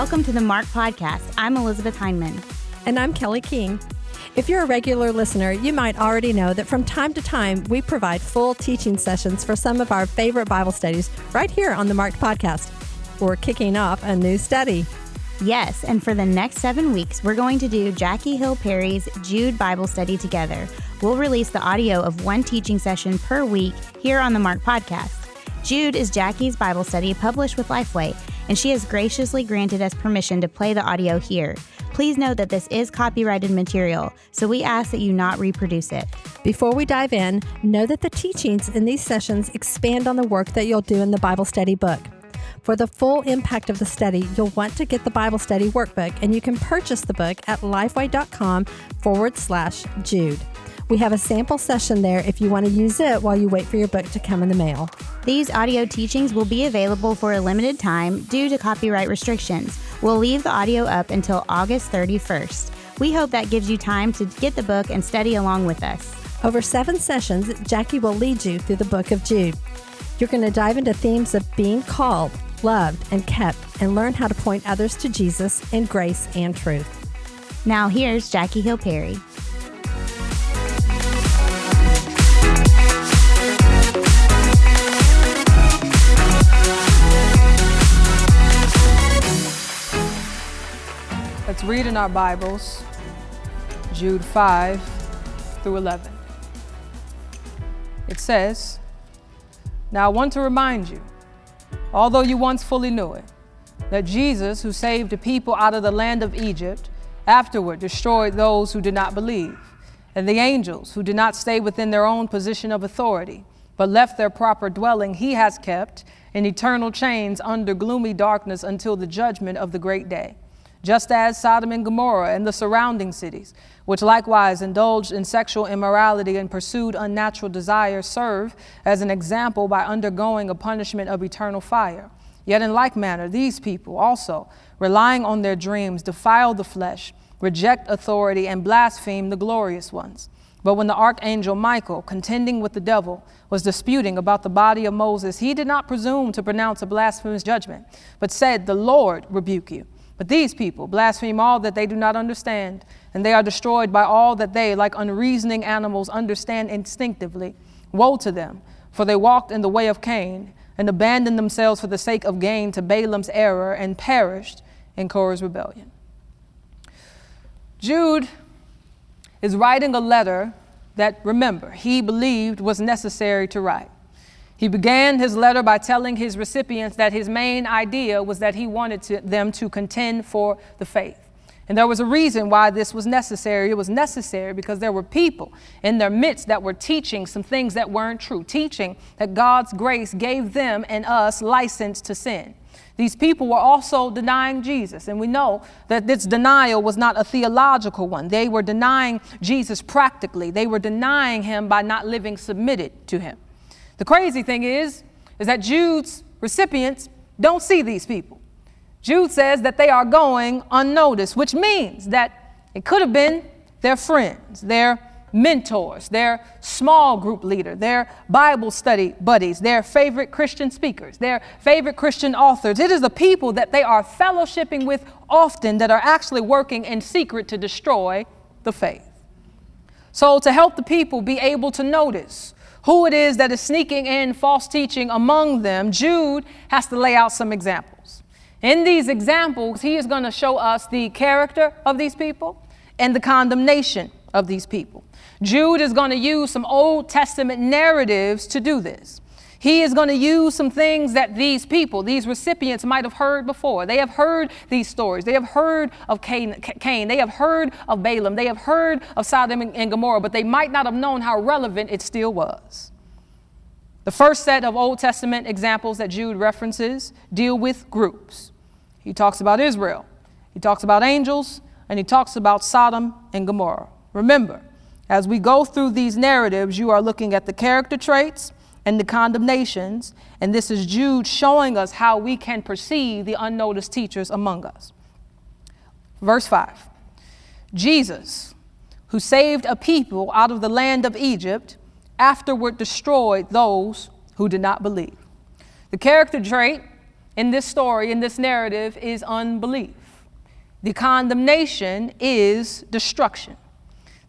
Welcome to the Marked Podcast. I'm Elizabeth Hyndman. And I'm Kelly King. If you're a regular listener, you might already know that from time to time we provide full teaching sessions for some of our favorite Bible studies right here on the Marked Podcast. We're kicking off a new study. Yes, and for the next seven weeks, we're going to do Jackie Hill Perry's Jude Bible study together. We'll release the audio of one teaching session per week here on the Marked Podcast. Jude is Jackie's Bible study published with Lifeway, and she has graciously granted us permission to play the audio here. Please note that this is copyrighted material, so we ask that you not reproduce it. Before we dive in, know that the teachings in these sessions expand on the work that you'll do in the Bible study book. For the full impact of the study, you'll want to get the Bible study workbook, and you can purchase the book at lifeway.com forward slash Jude. We have a sample session there if you want to use it while you wait for your book to come in the mail. These audio teachings will be available for a limited time due to copyright restrictions. We'll leave the audio up until August 31st. We hope that gives you time to get the book and study along with us. Over seven sessions, Jackie will lead you through the book of Jude. You're going to dive into themes of being called, loved, and kept, and learn how to point others to Jesus in grace and truth. Now, here's Jackie Hill Perry. Let's read in our Bibles Jude 5 through 11. It says, Now I want to remind you, although you once fully knew it, that Jesus, who saved the people out of the land of Egypt, afterward destroyed those who did not believe, and the angels who did not stay within their own position of authority, but left their proper dwelling, he has kept in eternal chains under gloomy darkness until the judgment of the great day just as Sodom and Gomorrah and the surrounding cities, which likewise indulged in sexual immorality and pursued unnatural desires, serve as an example by undergoing a punishment of eternal fire. Yet, in like manner, these people also, relying on their dreams, defile the flesh, reject authority, and blaspheme the glorious ones. But when the archangel Michael, contending with the devil, was disputing about the body of Moses, he did not presume to pronounce a blasphemous judgment, but said, The Lord rebuke you. But these people blaspheme all that they do not understand, and they are destroyed by all that they, like unreasoning animals, understand instinctively. Woe to them, for they walked in the way of Cain and abandoned themselves for the sake of gain to Balaam's error and perished in Korah's rebellion. Jude is writing a letter that, remember, he believed was necessary to write. He began his letter by telling his recipients that his main idea was that he wanted to, them to contend for the faith. And there was a reason why this was necessary. It was necessary because there were people in their midst that were teaching some things that weren't true, teaching that God's grace gave them and us license to sin. These people were also denying Jesus, and we know that this denial was not a theological one. They were denying Jesus practically, they were denying him by not living submitted to him. The crazy thing is, is that Jude's recipients don't see these people. Jude says that they are going unnoticed, which means that it could have been their friends, their mentors, their small group leader, their Bible study buddies, their favorite Christian speakers, their favorite Christian authors. It is the people that they are fellowshipping with often that are actually working in secret to destroy the faith. So, to help the people be able to notice who it is that is sneaking in false teaching among them, Jude has to lay out some examples. In these examples, he is going to show us the character of these people and the condemnation of these people. Jude is going to use some Old Testament narratives to do this. He is going to use some things that these people, these recipients, might have heard before. They have heard these stories. They have heard of Cain. Cain. They have heard of Balaam. They have heard of Sodom and Gomorrah, but they might not have known how relevant it still was. The first set of Old Testament examples that Jude references deal with groups. he talks about Israel, he talks about angels, and he talks about Sodom and Gomorrah. Remember, as we go through these narratives, you are looking at the character traits and the condemnations, and this is Jude showing us how we can perceive the unnoticed teachers among us. Verse 5 Jesus, who saved a people out of the land of Egypt, afterward destroyed those who did not believe. The character trait in this story, in this narrative, is unbelief. The condemnation is destruction.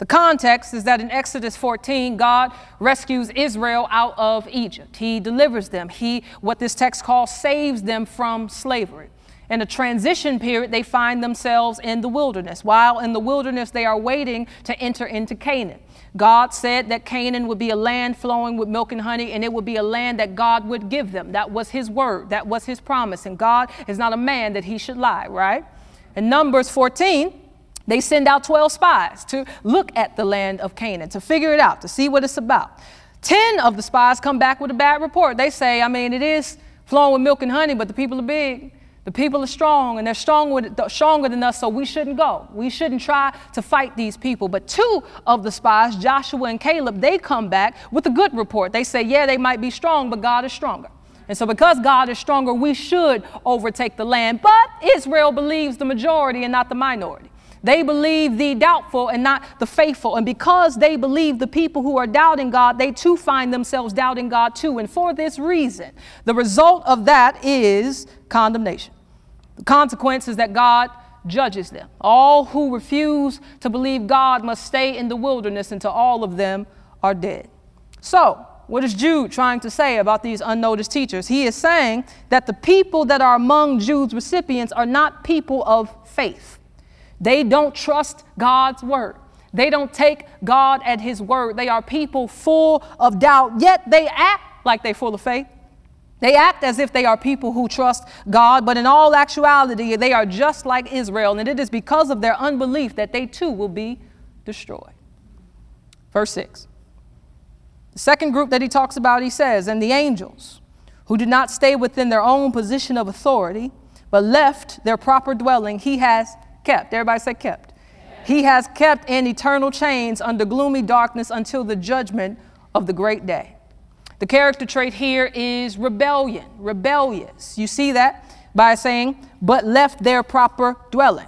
The context is that in Exodus 14, God rescues Israel out of Egypt. He delivers them. He, what this text calls, saves them from slavery. In a transition period, they find themselves in the wilderness. While in the wilderness, they are waiting to enter into Canaan. God said that Canaan would be a land flowing with milk and honey, and it would be a land that God would give them. That was His word, that was His promise. And God is not a man that He should lie, right? In Numbers 14, they send out 12 spies to look at the land of Canaan, to figure it out, to see what it's about. 10 of the spies come back with a bad report. They say, I mean, it is flowing with milk and honey, but the people are big. The people are strong, and they're stronger, stronger than us, so we shouldn't go. We shouldn't try to fight these people. But two of the spies, Joshua and Caleb, they come back with a good report. They say, yeah, they might be strong, but God is stronger. And so, because God is stronger, we should overtake the land. But Israel believes the majority and not the minority. They believe the doubtful and not the faithful. And because they believe the people who are doubting God, they too find themselves doubting God too. And for this reason, the result of that is condemnation. The consequence is that God judges them. All who refuse to believe God must stay in the wilderness until all of them are dead. So, what is Jude trying to say about these unnoticed teachers? He is saying that the people that are among Jude's recipients are not people of faith. They don't trust God's word. They don't take God at his word. They are people full of doubt, yet they act like they're full of faith. They act as if they are people who trust God, but in all actuality, they are just like Israel, and it is because of their unbelief that they too will be destroyed. Verse 6. The second group that he talks about, he says, and the angels who did not stay within their own position of authority, but left their proper dwelling, he has kept. Everybody say kept. He has kept in eternal chains under gloomy darkness until the judgment of the great day. The character trait here is rebellion, rebellious. You see that by saying, but left their proper dwelling.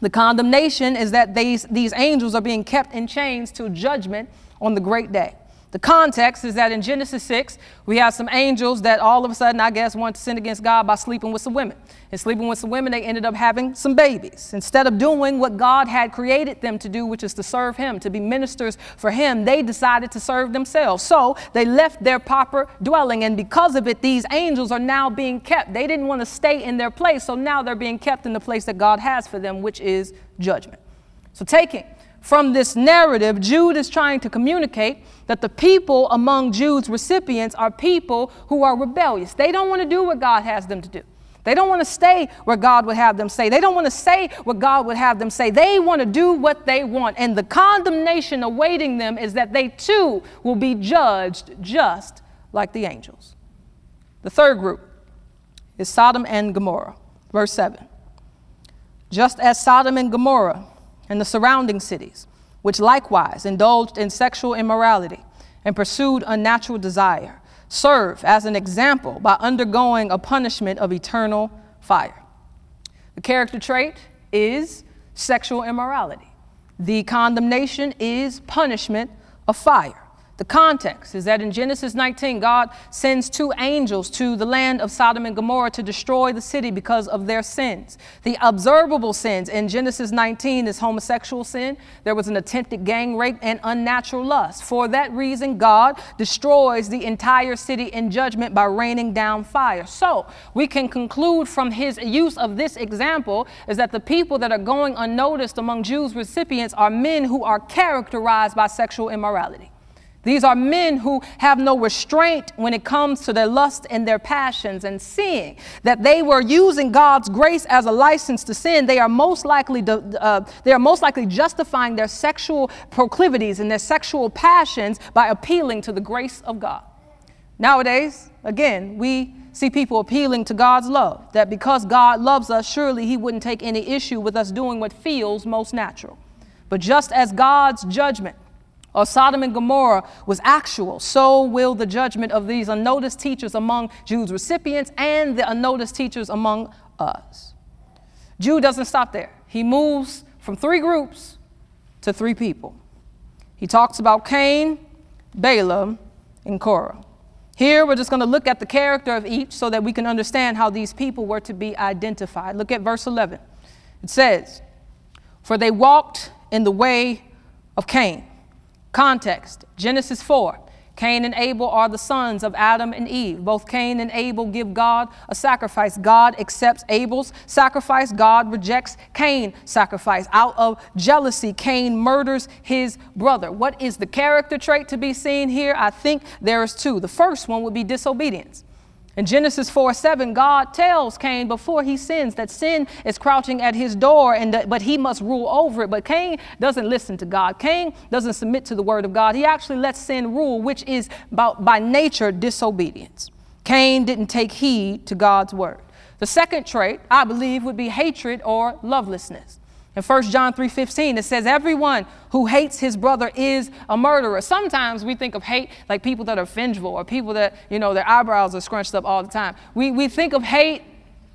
The condemnation is that these, these angels are being kept in chains till judgment on the great day. The context is that in Genesis 6, we have some angels that all of a sudden, I guess, want to sin against God by sleeping with some women. And sleeping with some women, they ended up having some babies. Instead of doing what God had created them to do, which is to serve Him, to be ministers for Him, they decided to serve themselves. So they left their proper dwelling. And because of it, these angels are now being kept. They didn't want to stay in their place, so now they're being kept in the place that God has for them, which is judgment. So taking from this narrative, Jude is trying to communicate that the people among Jude's recipients are people who are rebellious. They don't want to do what God has them to do. They don't want to stay where God would have them say. They don't want to say what God would have them say. They want to do what they want. And the condemnation awaiting them is that they too will be judged just like the angels. The third group is Sodom and Gomorrah. Verse 7. Just as Sodom and Gomorrah and the surrounding cities, which likewise indulged in sexual immorality and pursued unnatural desire, serve as an example by undergoing a punishment of eternal fire. The character trait is sexual immorality. The condemnation is punishment of fire. The context is that in Genesis 19, God sends two angels to the land of Sodom and Gomorrah to destroy the city because of their sins. The observable sins in Genesis 19 is homosexual sin, there was an attempted gang rape, and unnatural lust. For that reason, God destroys the entire city in judgment by raining down fire. So we can conclude from his use of this example is that the people that are going unnoticed among Jude's recipients are men who are characterized by sexual immorality. These are men who have no restraint when it comes to their lust and their passions, and seeing that they were using God's grace as a license to sin, they are most likely uh, they are most likely justifying their sexual proclivities and their sexual passions by appealing to the grace of God. Nowadays, again, we see people appealing to God's love, that because God loves us, surely He wouldn't take any issue with us doing what feels most natural. But just as God's judgment of Sodom and Gomorrah was actual, so will the judgment of these unnoticed teachers among Jude's recipients and the unnoticed teachers among us. Jude doesn't stop there. He moves from three groups to three people. He talks about Cain, Balaam, and Korah. Here, we're just going to look at the character of each so that we can understand how these people were to be identified. Look at verse 11. It says, For they walked in the way of Cain. Context Genesis 4. Cain and Abel are the sons of Adam and Eve. Both Cain and Abel give God a sacrifice. God accepts Abel's sacrifice. God rejects Cain's sacrifice. Out of jealousy, Cain murders his brother. What is the character trait to be seen here? I think there is two. The first one would be disobedience. In Genesis 4 7, God tells Cain before he sins that sin is crouching at his door, and that, but he must rule over it. But Cain doesn't listen to God. Cain doesn't submit to the word of God. He actually lets sin rule, which is about, by nature disobedience. Cain didn't take heed to God's word. The second trait, I believe, would be hatred or lovelessness. In 1 John 3:15 it says everyone who hates his brother is a murderer. Sometimes we think of hate like people that are vengeful or people that, you know, their eyebrows are scrunched up all the time. We, we think of hate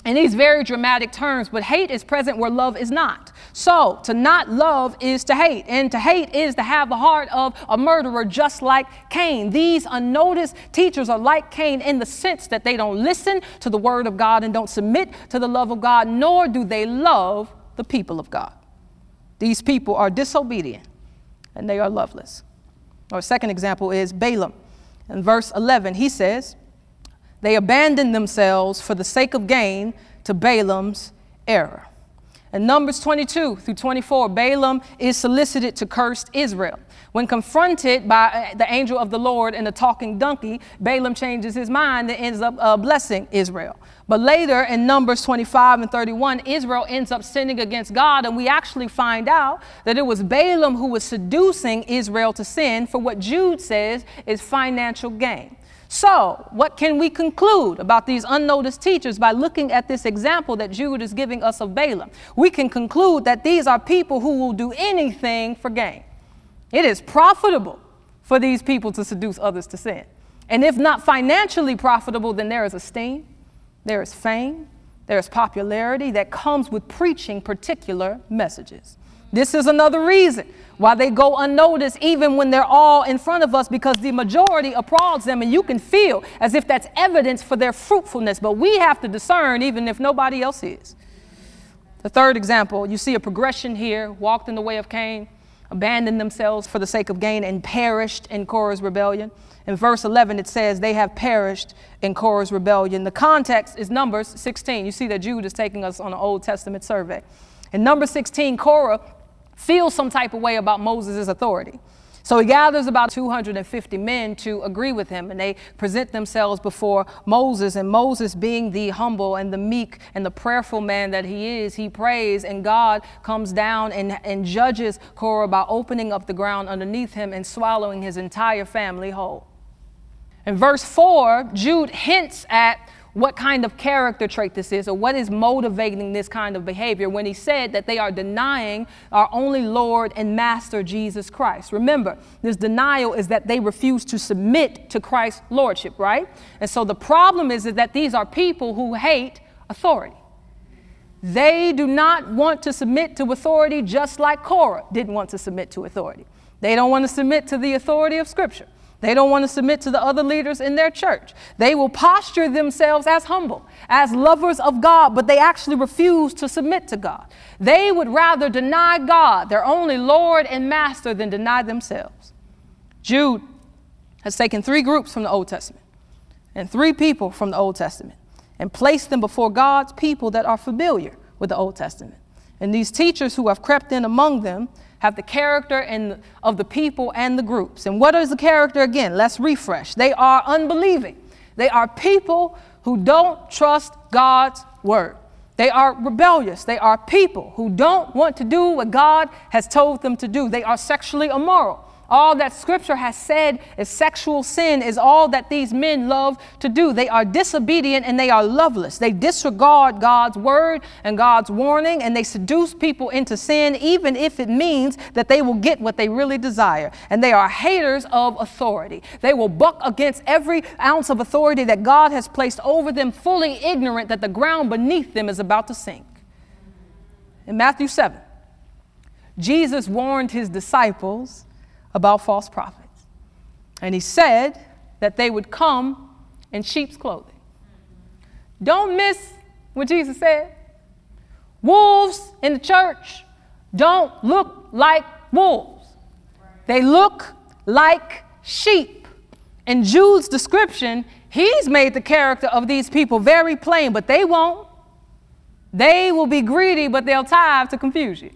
in these very dramatic terms, but hate is present where love is not. So, to not love is to hate, and to hate is to have the heart of a murderer, just like Cain. These unnoticed teachers are like Cain in the sense that they don't listen to the word of God and don't submit to the love of God, nor do they love the people of God. These people are disobedient and they are loveless. Our second example is Balaam. In verse 11, he says, They abandoned themselves for the sake of gain to Balaam's error. In Numbers 22 through 24, Balaam is solicited to curse Israel. When confronted by the angel of the Lord and the talking donkey, Balaam changes his mind and ends up uh, blessing Israel. But later in Numbers 25 and 31, Israel ends up sinning against God, and we actually find out that it was Balaam who was seducing Israel to sin for what Jude says is financial gain. So, what can we conclude about these unnoticed teachers by looking at this example that Jude is giving us of Balaam? We can conclude that these are people who will do anything for gain. It is profitable for these people to seduce others to sin. And if not financially profitable, then there is esteem, there is fame, there is popularity that comes with preaching particular messages. This is another reason why they go unnoticed even when they're all in front of us because the majority applauds them and you can feel as if that's evidence for their fruitfulness. But we have to discern even if nobody else is. The third example, you see a progression here walked in the way of Cain, abandoned themselves for the sake of gain, and perished in Korah's rebellion. In verse 11, it says, They have perished in Korah's rebellion. The context is Numbers 16. You see that Jude is taking us on an Old Testament survey. In number 16, Korah feels some type of way about Moses' authority. So he gathers about 250 men to agree with him, and they present themselves before Moses. And Moses, being the humble and the meek and the prayerful man that he is, he prays, and God comes down and, and judges Korah by opening up the ground underneath him and swallowing his entire family whole. In verse 4, Jude hints at what kind of character trait this is or what is motivating this kind of behavior when he said that they are denying our only Lord and Master Jesus Christ. Remember, this denial is that they refuse to submit to Christ's lordship, right? And so the problem is, that these are people who hate authority. They do not want to submit to authority just like Korah didn't want to submit to authority. They don't want to submit to the authority of Scripture. They don't want to submit to the other leaders in their church. They will posture themselves as humble, as lovers of God, but they actually refuse to submit to God. They would rather deny God, their only Lord and Master, than deny themselves. Jude has taken three groups from the Old Testament and three people from the Old Testament and placed them before God's people that are familiar with the Old Testament. And these teachers who have crept in among them have the character and of the people and the groups. And what is the character again? Let's refresh. They are unbelieving. They are people who don't trust God's word. They are rebellious. They are people who don't want to do what God has told them to do. They are sexually immoral. All that scripture has said is sexual sin is all that these men love to do. They are disobedient and they are loveless. They disregard God's word and God's warning and they seduce people into sin, even if it means that they will get what they really desire. And they are haters of authority. They will buck against every ounce of authority that God has placed over them, fully ignorant that the ground beneath them is about to sink. In Matthew 7, Jesus warned his disciples about false prophets. And he said that they would come in sheep's clothing. Don't miss what Jesus said. Wolves in the church don't look like wolves, they look like sheep. In Jude's description, he's made the character of these people very plain, but they won't. They will be greedy, but they'll tithe to confuse you.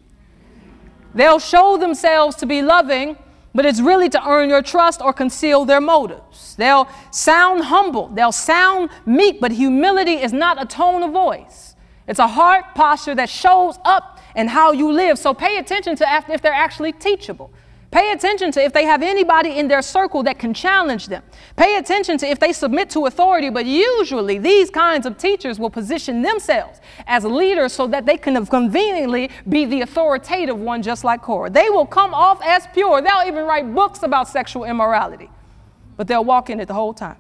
They'll show themselves to be loving, but it's really to earn your trust or conceal their motives. They'll sound humble, they'll sound meek, but humility is not a tone of voice. It's a heart posture that shows up in how you live. So pay attention to if they're actually teachable. Pay attention to if they have anybody in their circle that can challenge them. Pay attention to if they submit to authority, but usually these kinds of teachers will position themselves as leaders so that they can conveniently be the authoritative one, just like Korah. They will come off as pure. They'll even write books about sexual immorality, but they'll walk in it the whole time.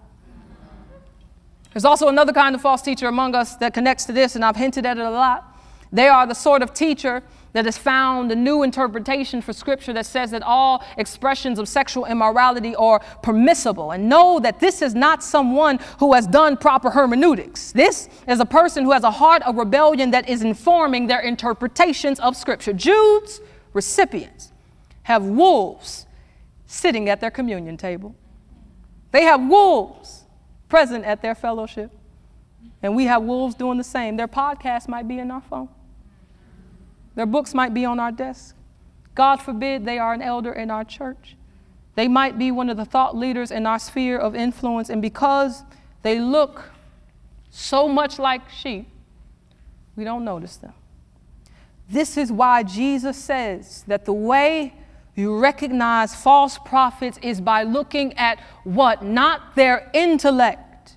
There's also another kind of false teacher among us that connects to this, and I've hinted at it a lot. They are the sort of teacher that has found a new interpretation for Scripture that says that all expressions of sexual immorality are permissible. And know that this is not someone who has done proper hermeneutics. This is a person who has a heart of rebellion that is informing their interpretations of Scripture. Jude's recipients have wolves sitting at their communion table, they have wolves present at their fellowship. And we have wolves doing the same. Their podcast might be in our phone. Their books might be on our desk. God forbid they are an elder in our church. They might be one of the thought leaders in our sphere of influence, and because they look so much like sheep, we don't notice them. This is why Jesus says that the way you recognize false prophets is by looking at what? Not their intellect,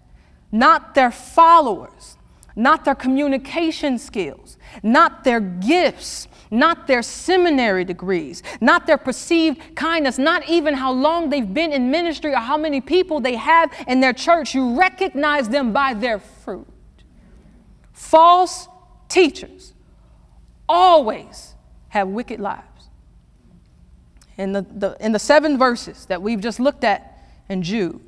not their followers, not their communication skills, not their gifts, not their seminary degrees, not their perceived kindness, not even how long they've been in ministry or how many people they have in their church. You recognize them by their fruit. False teachers always have wicked lives. In the, the, in the seven verses that we've just looked at in Jude,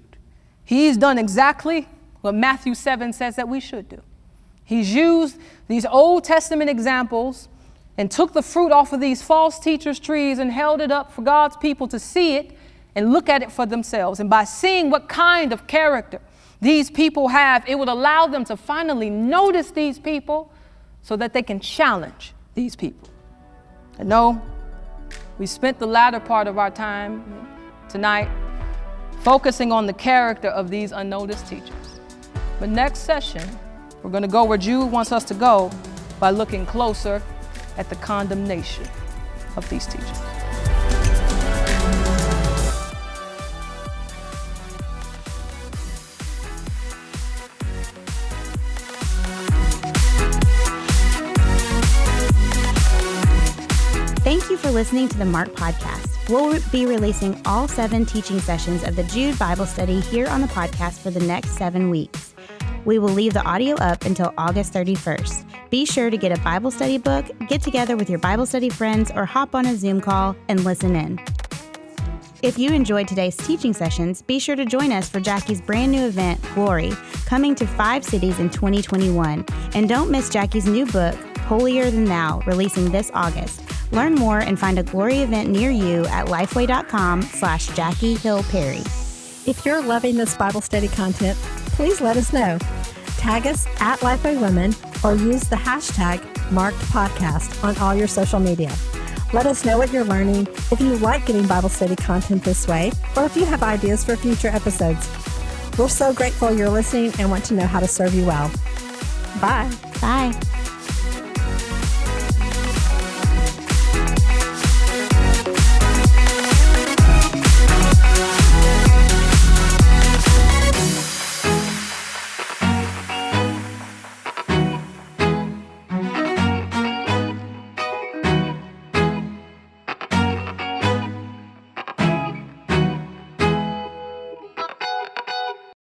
he's done exactly what Matthew 7 says that we should do. He's used these Old Testament examples and took the fruit off of these false teachers' trees and held it up for God's people to see it and look at it for themselves. And by seeing what kind of character these people have, it would allow them to finally notice these people so that they can challenge these people. And no, we spent the latter part of our time tonight focusing on the character of these unnoticed teachers. But next session, we're going to go where Jude wants us to go by looking closer at the condemnation of these teachers. Thank you for listening to the Marked Podcast. We'll be releasing all seven teaching sessions of the Jude Bible study here on the podcast for the next seven weeks. We will leave the audio up until August 31st. Be sure to get a Bible study book, get together with your Bible study friends, or hop on a Zoom call and listen in. If you enjoyed today's teaching sessions, be sure to join us for Jackie's brand new event, Glory, coming to five cities in 2021. And don't miss Jackie's new book, Holier Than Thou, releasing this August. Learn more and find a Glory event near you at lifeway.com slash Jackie Hill Perry. If you're loving this Bible study content, please let us know. Tag us at Lifeway Women or use the hashtag marked podcast on all your social media. Let us know what you're learning, if you like getting Bible study content this way, or if you have ideas for future episodes. We're so grateful you're listening and want to know how to serve you well. Bye. Bye.